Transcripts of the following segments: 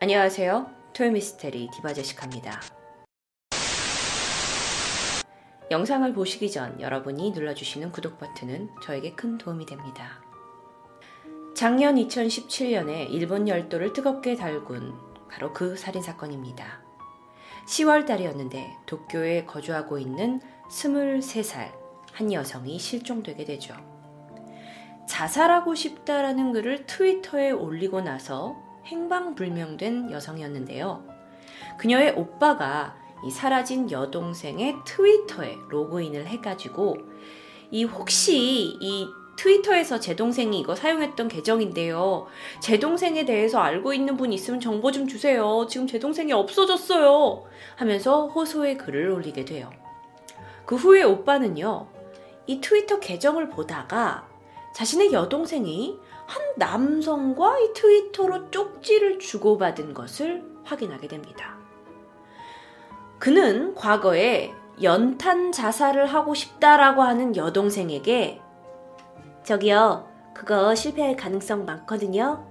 안녕하세요. 토요미스테리 디바제시카입니다. 영상을 보시기 전 여러분이 눌러주시는 구독 버튼은 저에게 큰 도움이 됩니다. 작년 2017년에 일본 열도를 뜨겁게 달군 바로 그 살인사건입니다. 10월 달이었는데 도쿄에 거주하고 있는 23살 한 여성이 실종되게 되죠. 자살하고 싶다라는 글을 트위터에 올리고 나서 행방불명된 여성이었는데요. 그녀의 오빠가 이 사라진 여동생의 트위터에 로그인을 해가지고 이 혹시 이 트위터에서 제 동생이 이거 사용했던 계정인데요. 제 동생에 대해서 알고 있는 분 있으면 정보 좀 주세요. 지금 제 동생이 없어졌어요. 하면서 호소의 글을 올리게 돼요. 그 후에 오빠는요, 이 트위터 계정을 보다가 자신의 여동생이 한 남성과 이 트위터로 쪽지를 주고받은 것을 확인하게 됩니다. 그는 과거에 연탄 자살을 하고 싶다라고 하는 여동생에게 저기요, 그거 실패할 가능성 많거든요.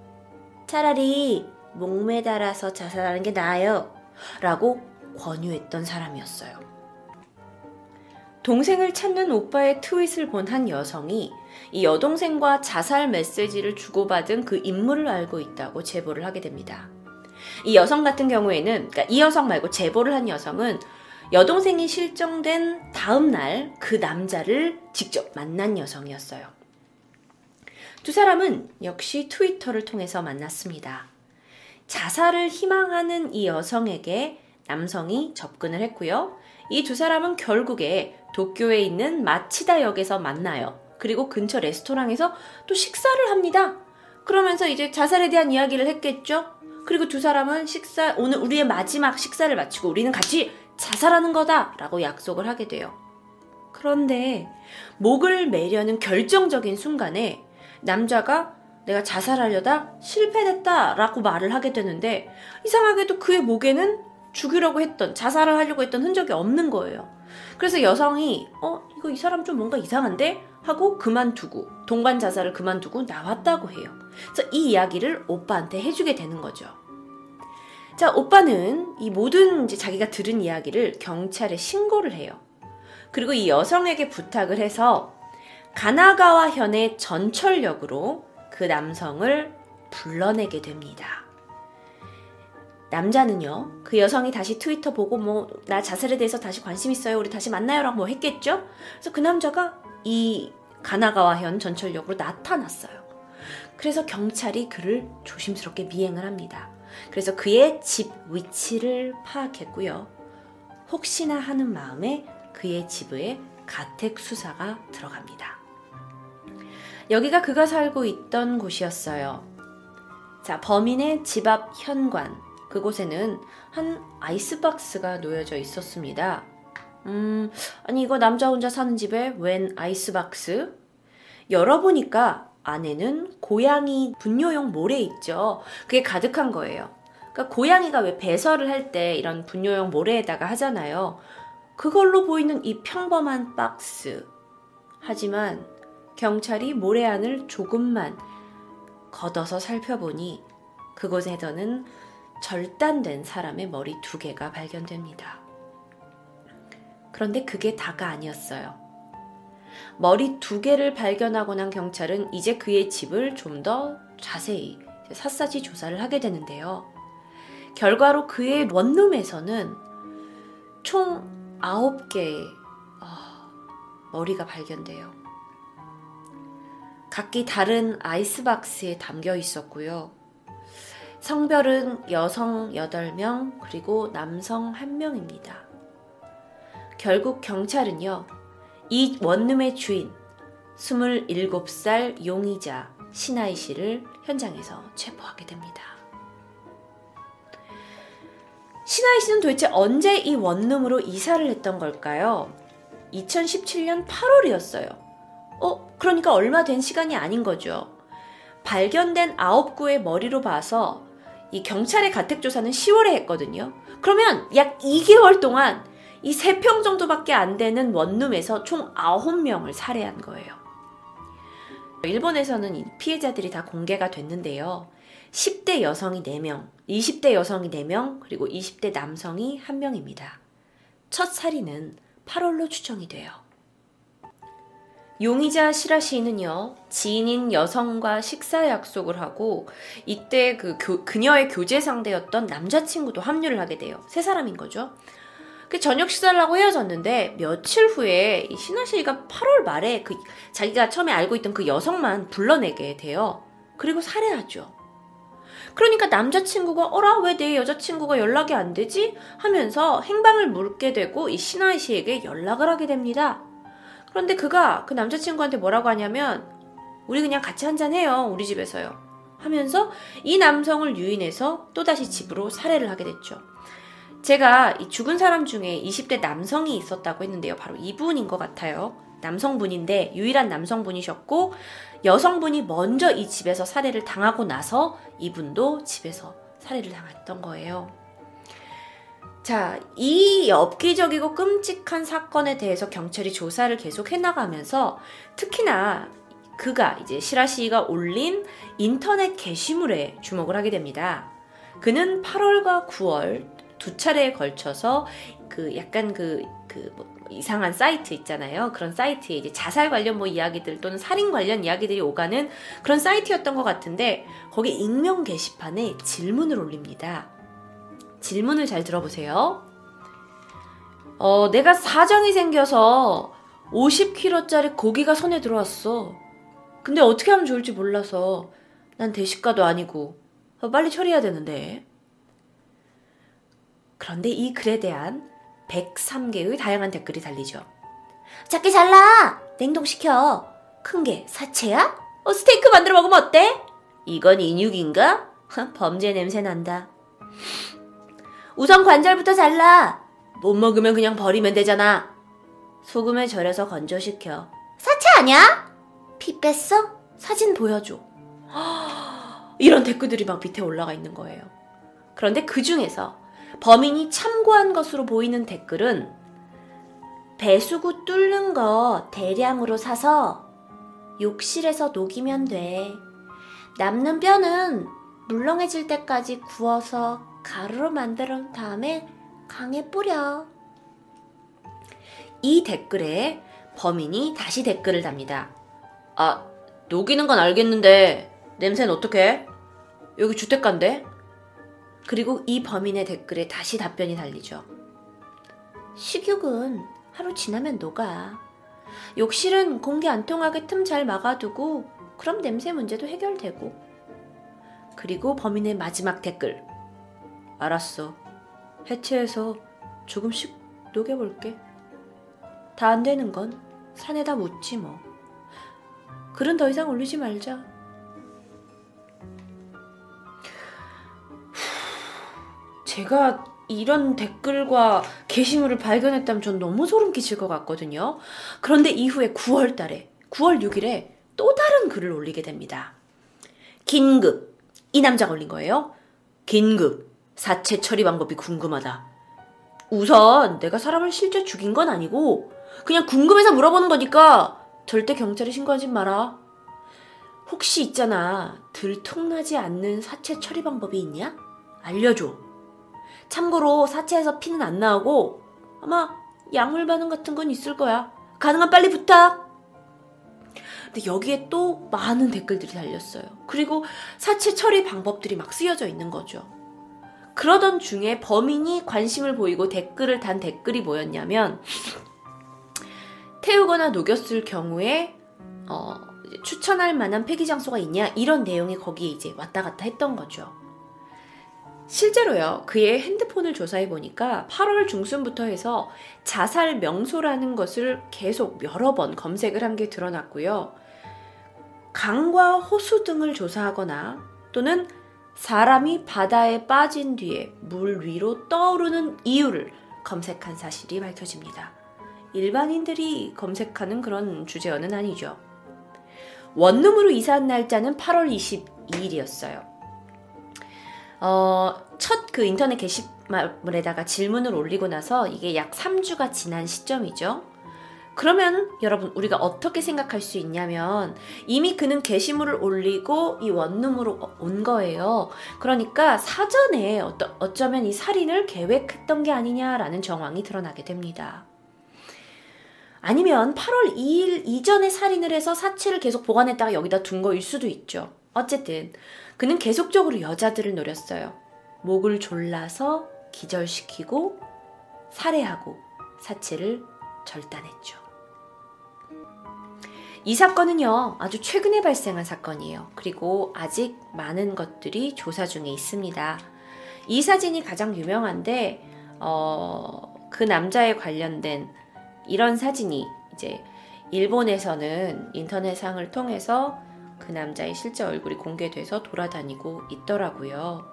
차라리 목매달아서 자살하는 게 나아요. 라고 권유했던 사람이었어요. 동생을 찾는 오빠의 트윗을 본 한 여성이 이 여동생과 자살 메시지를 주고받은 그 인물을 알고 있다고 제보를 하게 됩니다. 이 여성 같은 경우에는, 그러니까 이 여성 말고 제보를 한 여성은 여동생이 실종된 다음 날 그 남자를 직접 만난 여성이었어요. 두 사람은 역시 트위터를 통해서 만났습니다. 자살을 희망하는 이 여성에게 남성이 접근을 했고요. 이 두 사람은 결국에 도쿄에 있는 마치다 역에서 만나요. 그리고 근처 레스토랑에서 또 식사를 합니다. 그러면서 이제 자살에 대한 이야기를 했겠죠? 그리고 두 사람은 식사, 오늘 우리의 마지막 식사를 마치고 우리는 같이 자살하는 거다! 라고 약속을 하게 돼요. 그런데 목을 매려는 결정적인 순간에 남자가 내가 자살하려다 실패했다 라고 말을 하게 되는데 이상하게도 그의 목에는 죽이려고 했던, 자살을 하려고 했던 흔적이 없는 거예요. 그래서 여성이, 어, 이거 이 사람 좀 뭔가 이상한데? 하고 그만두고, 동반 자살을 그만두고 나왔다고 해요. 그래서 이 이야기를 오빠한테 해주게 되는 거죠. 자, 오빠는 이 모든 이제 자기가 들은 이야기를 경찰에 신고를 해요. 그리고 이 여성에게 부탁을 해서 가나가와 현의 전철역으로 그 남성을 불러내게 됩니다. 남자는요, 그 여성이 다시 트위터 보고 뭐, 나 자살에 대해서 다시 관심 있어요. 우리 다시 만나요라고 뭐 했겠죠? 그래서 그 남자가 이 가나가와 현 전철역으로 나타났어요. 그래서 경찰이 그를 조심스럽게 미행을 합니다. 그래서 그의 집 위치를 파악했고요. 혹시나 하는 마음에 그의 집에 가택 수사가 들어갑니다. 여기가 그가 살고 있던 곳이었어요. 자, 범인의 집 앞 현관. 그곳에는 한 아이스박스가 놓여져 있었습니다. 음, 아니, 이거 남자 혼자 사는 집에 웬 아이스박스? 열어보니까 안에는 고양이 분뇨용 모래 있죠. 그게 가득한 거예요. 그러니까 고양이가 왜 배설을 할 때 이런 분뇨용 모래에다가 하잖아요. 그걸로 보이는 이 평범한 박스. 하지만 경찰이 모래 안을 조금만 걷어서 살펴보니 그곳에서는 절단된 사람의 머리 두 개가 발견됩니다. 그런데 그게 다가 아니었어요. 머리 두 개를 발견하고 난 경찰은 이제 그의 집을 좀 더 자세히 샅샅이 조사를 하게 되는데요. 결과로 그의 원룸에서는 총 9개의 머리가 발견돼요. 각기 다른 아이스박스에 담겨 있었고요. 성별은 여성 8명, 그리고 남성 1명입니다. 결국 경찰은요, 이 원룸의 주인, 27살 용의자 신하이 씨를 현장에서 체포하게 됩니다. 신하이 씨는 도대체 언제 이 원룸으로 이사를 했던 걸까요? 2017년 8월이었어요. 어, 그러니까 얼마 된 시간이 아닌 거죠. 발견된 아홉 구의 머리로 봐서 이 경찰의 가택조사는 10월에 했거든요. 그러면 약 2개월 동안 이 3평 정도밖에 안 되는 원룸에서 총 9명을 살해한 거예요. 일본에서는 피해자들이 다 공개가 됐는데요. 10대 여성이 4명, 20대 여성이 4명, 그리고 20대 남성이 1명입니다. 첫 살인은 8월로 추정이 돼요. 용의자 시라 씨는요, 지인인 여성과 식사 약속을 하고, 이때 그 교, 그녀의 교제 상대였던 남자친구도 합류를 하게 돼요. 세 사람인 거죠. 그 저녁 식사를 하고 헤어졌는데, 며칠 후에 이 신하 씨가 8월 말에 그 자기가 처음에 알고 있던 그 여성만 불러내게 돼요. 그리고 살해하죠. 그러니까 남자친구가 어라 왜 내 여자친구가 연락이 안 되지 하면서 행방을 물게 되고 이 신하이 씨에게 연락을 하게 됩니다. 그런데 그가 그 남자친구한테 뭐라고 하냐면 우리 그냥 같이 한잔 해요 우리 집에서요 하면서 이 남성을 유인해서 또다시 집으로 살해를 하게 됐죠. 제가 이 죽은 사람 중에 20대 남성이 있었다고 했는데요. 바로 이분인 것 같아요. 남성분인데 유일한 남성분이셨고 여성분이 먼저 이 집에서 살해를 당하고 나서 이분도 집에서 살해를 당했던 거예요. 자, 이 엽기적이고 끔찍한 사건에 대해서 경찰이 조사를 계속 해나가면서 특히나 그가 이제 시라 씨가 올린 인터넷 게시물에 주목을 하게 됩니다. 그는 8월과 9월 두 차례에 걸쳐서 그 약간 그, 그 뭐 이상한 사이트 있잖아요. 그런 사이트에 이제 자살 관련 뭐 이야기들 또는 살인 관련 이야기들이 오가는 그런 사이트였던 것 같은데 거기 익명 게시판에 질문을 올립니다. 질문을 잘 들어보세요. 어, 내가 사정이 생겨서 50kg짜리 고기가 손에 들어왔어. 근데 어떻게 하면 좋을지 몰라서 난 대식가도 아니고 빨리 처리해야 되는데. 그런데 이 글에 대한 103개의 다양한 댓글이 달리죠. 작게 잘라! 냉동시켜! 큰 게 사체야? 어, 스테이크 만들어 먹으면 어때? 이건 인육인가? 범죄 냄새 난다. 우선 관절부터 잘라! 못 먹으면 그냥 버리면 되잖아. 소금에 절여서 건조시켜. 사체 아니야? 피 뺐어? 사진 보여줘. 이런 댓글들이 막 밑에 올라가 있는 거예요. 그런데 그 중에서 범인이 참고한 것으로 보이는 댓글은 배수구 뚫는 거 대량으로 사서 욕실에서 녹이면 돼. 남는 뼈는 물렁해질 때까지 구워서 가루로 만들어 다음에 강에 뿌려. 이 댓글에 범인이 다시 댓글을 답니다. 아, 녹이는 건 알겠는데 냄새는 어떻게? 여기 주택가인데? 그리고 이 범인의 댓글에 다시 답변이 달리죠. 식욕은 하루 지나면 녹아. 욕실은 공기 안 통하게 틈 잘 막아두고 그럼 냄새 문제도 해결되고. 그리고 범인의 마지막 댓글. 알았어. 해체해서 조금씩 녹여볼게. 다 안 되는 건 산에다 묻지 뭐. 글은 더 이상 올리지 말자. 제가 이런 댓글과 게시물을 발견했다면 전 너무 소름 끼칠 것 같거든요. 그런데 이후에 9월 달에, 9월 6일에 또 다른 글을 올리게 됩니다. 긴급. 이 남자가 올린 거예요. 긴급. 사체 처리 방법이 궁금하다. 우선 내가 사람을 실제 죽인 건 아니고 그냥 궁금해서 물어보는 거니까 절대 경찰에 신고하지 마라. 혹시 있잖아. 들통나지 않는 사체 처리 방법이 있냐? 알려줘. 참고로 사체에서 피는 안 나오고 아마 약물 반응 같은 건 있을 거야. 가능한 빨리 부탁. 근데 여기에 또 많은 댓글들이 달렸어요. 그리고 사체 처리 방법들이 막 쓰여져 있는 거죠. 그러던 중에 범인이 관심을 보이고 댓글을 단 댓글이 뭐였냐면 태우거나 녹였을 경우에 어, 추천할 만한 폐기 장소가 있냐 이런 내용이 거기에 이제 왔다 갔다 했던 거죠. 실제로요, 그의 핸드폰을 조사해 보니까 8월 중순부터 해서 자살 명소라는 것을 계속 여러 번 검색을 한 게 드러났고요. 강과 호수 등을 조사하거나 또는 사람이 바다에 빠진 뒤에 물 위로 떠오르는 이유를 검색한 사실이 밝혀집니다. 일반인들이 검색하는 그런 주제어는 아니죠. 원룸으로 이사한 날짜는 8월 22일이었어요. 어, 첫 그 인터넷 게시물에다가 질문을 올리고 나서 이게 약 3주가 지난 시점이죠. 그러면 여러분 우리가 어떻게 생각할 수 있냐면 이미 그는 게시물을 올리고 이 원룸으로 온 거예요. 그러니까 사전에 어떠, 어쩌면 이 살인을 계획했던 게 아니냐라는 정황이 드러나게 됩니다. 아니면 8월 2일 이전에 살인을 해서 사체를 계속 보관했다가 여기다 둔 거일 수도 있죠. 어쨌든 그는 계속적으로 여자들을 노렸어요. 목을 졸라서 기절시키고 살해하고 사체를 절단했죠. 이 사건은요, 아주 최근에 발생한 사건이에요. 그리고 아직 많은 것들이 조사 중에 있습니다. 이 사진이 가장 유명한데, 어, 그 남자에 관련된 이런 사진이 이제 일본에서는 인터넷상을 통해서 그 남자의 실제 얼굴이 공개돼서 돌아다니고 있더라고요.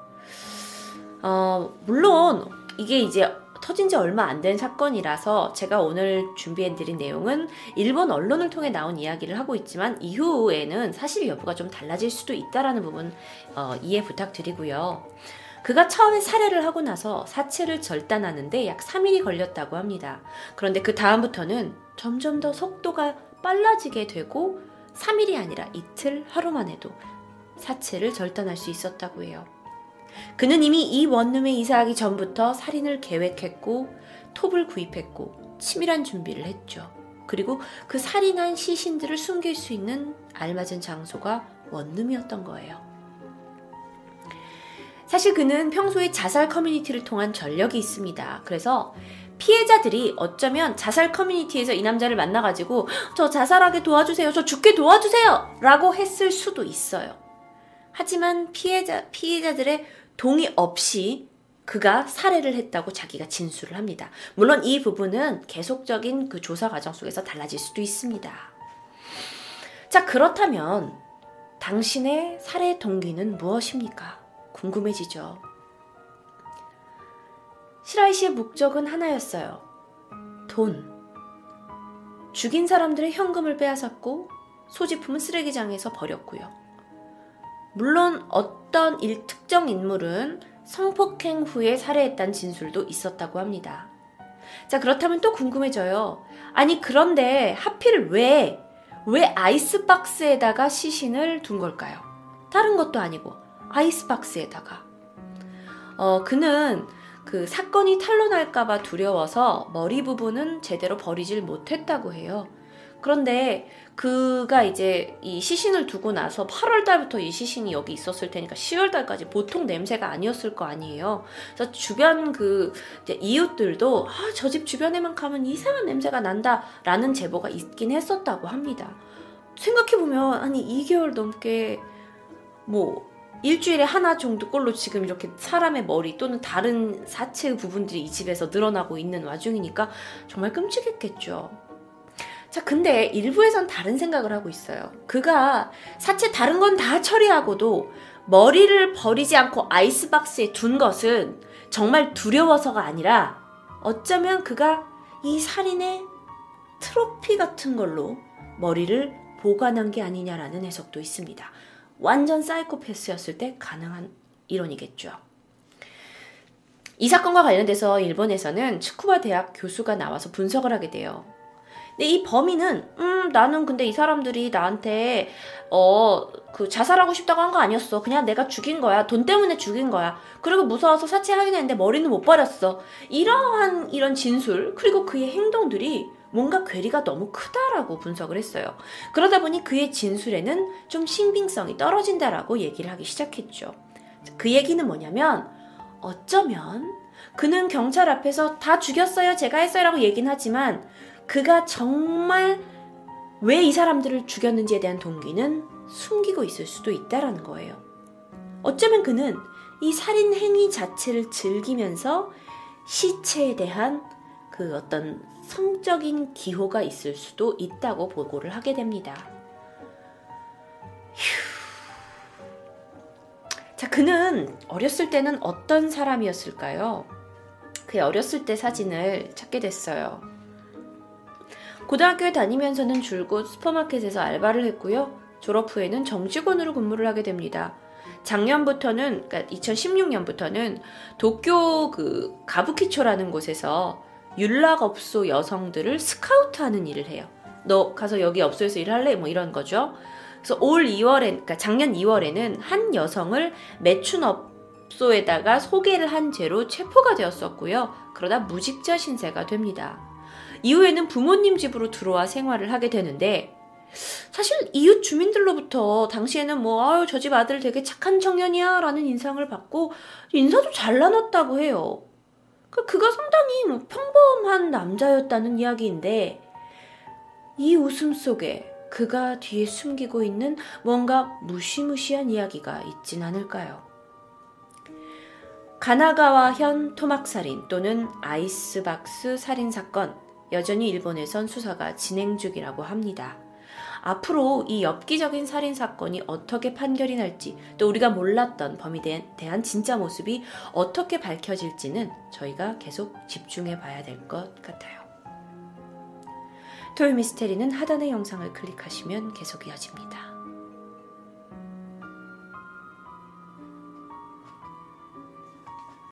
어, 물론 이게 이제 터진 지 얼마 안 된 사건이라서 제가 오늘 준비해드린 내용은 일본 언론을 통해 나온 이야기를 하고 있지만 이후에는 사실 여부가 좀 달라질 수도 있다라는 부분 어, 이해 부탁드리고요. 그가 처음에 살해를 하고 나서 사체를 절단하는데 약 3일이 걸렸다고 합니다. 그런데 그 다음부터는 점점 더 속도가 빨라지게 되고 3일이 아니라 이틀 하루만 해도 사체를 절단할 수 있었다고 해요. 그는 이미 이 원룸에 이사하기 전부터 살인을 계획했고 톱을 구입했고 치밀한 준비를 했죠. 그리고 그 살인한 시신들을 숨길 수 있는 알맞은 장소가 원룸이었던 거예요. 사실 그는 평소에 자살 커뮤니티를 통한 전력이 있습니다. 그래서 피해자들이 어쩌면 자살 커뮤니티에서 이 남자를 만나가지고 저 자살하게 도와주세요. 저 죽게 도와주세요. 라고 했을 수도 있어요. 하지만 피해자, 피해자들의 동의 없이 그가 살해를 했다고 자기가 진술을 합니다. 물론 이 부분은 계속적인 그 조사 과정 속에서 달라질 수도 있습니다. 자, 그렇다면 당신의 살해 동기는 무엇입니까? 궁금해지죠. 시라이 씨의 목적은 하나였어요. 돈. 죽인 사람들의 현금을 빼앗았고 소지품은 쓰레기장에서 버렸고요. 물론 어떤 일 특정 인물은 성폭행 후에 살해했다는 진술도 있었다고 합니다. 자, 그렇다면 또 궁금해져요. 아니, 그런데 하필 왜, 왜 아이스박스에다가 시신을 둔 걸까요? 다른 것도 아니고, 아이스박스에다가. 어, 그는 그 사건이 탄로 날까봐 두려워서 머리 부분은 제대로 버리질 못했다고 해요. 그런데 그가 이제 이 시신을 두고 나서 8월 달부터 이 시신이 여기 있었을 테니까 10월 달까지 보통 냄새가 아니었을 거 아니에요. 그래서 주변 그 이웃들도 아, 저 집 주변에만 가면 이상한 냄새가 난다라는 제보가 있긴 했었다고 합니다. 생각해 보면 아니 2개월 넘게 뭐 일주일에 하나 정도 꼴로 지금 이렇게 사람의 머리 또는 다른 사체의 부분들이 이 집에서 늘어나고 있는 와중이니까 정말 끔찍했겠죠. 자, 근데 일부에선 다른 생각을 하고 있어요. 그가 사체 다른 건 다 처리하고도 머리를 버리지 않고 아이스박스에 둔 것은 정말 두려워서가 아니라 어쩌면 그가 이 살인의 트로피 같은 걸로 머리를 보관한 게 아니냐라는 해석도 있습니다. 완전 사이코패스였을 때 가능한 이론이겠죠. 이 사건과 관련돼서 일본에서는 츠쿠바 대학 교수가 나와서 분석을 하게 돼요. 근데 이 범인은 음 나는 근데 이 사람들이 나한테 어 그 자살하고 싶다고 한 거 아니었어. 그냥 내가 죽인 거야. 돈 때문에 죽인 거야. 그리고 무서워서 사체하긴 했는데 머리는 못 버렸어. 이러한 이런 진술 그리고 그의 행동들이 뭔가 괴리가 너무 크다라고 분석을 했어요. 그러다 보니 그의 진술에는 좀 신빙성이 떨어진다라고 얘기를 하기 시작했죠. 그 얘기는 뭐냐면 어쩌면 그는 경찰 앞에서 다 죽였어요. 제가 했어요 라고 얘기는 하지만 그가 정말 왜 이 사람들을 죽였는지에 대한 동기는 숨기고 있을 수도 있다라는 거예요. 어쩌면 그는 이 살인 행위 자체를 즐기면서 시체에 대한 그 어떤 성적인 기호가 있을 수도 있다고 보고를 하게 됩니다. 휴. 자, 그는 어렸을 때는 어떤 사람이었을까요? 그의 어렸을 때 사진을 찾게 됐어요. 고등학교에 다니면서는 줄곧 슈퍼마켓에서 알바를 했고요. 졸업 후에는 정직원으로 근무를 하게 됩니다. 작년부터는, 그러니까 2016년부터는 도쿄 그 가부키초라는 곳에서 윤락업소 여성들을 스카우트하는 일을 해요. 너 가서 여기 업소에서 일할래? 뭐 이런 거죠. 그래서 올 2월에, 그러니까 작년 2월에는 한 여성을 매춘 업소에다가 소개를 한 죄로 체포가 되었었고요. 그러다 무직자 신세가 됩니다. 이후에는 부모님 집으로 들어와 생활을 하게 되는데 사실 이웃 주민들로부터 당시에는 뭐 아유 저 집 아들 되게 착한 청년이야 라는 인상을 받고 인사도 잘 나눴다고 해요. 그 그가 상당히 뭐 평범한 남자였다는 이야기인데 이 웃음 속에 그가 뒤에 숨기고 있는 뭔가 무시무시한 이야기가 있진 않을까요? 가나가와현 토막살인 또는 아이스박스 살인 사건 여전히 일본에선 수사가 진행 중이라고 합니다. 앞으로 이 엽기적인 살인 사건이 어떻게 판결이 날지 또 우리가 몰랐던 범인에 대한 진짜 모습이 어떻게 밝혀질지는 저희가 계속 집중해 봐야 될 것 같아요. 토요 미스테리는 하단의 영상을 클릭하시면 계속 이어집니다.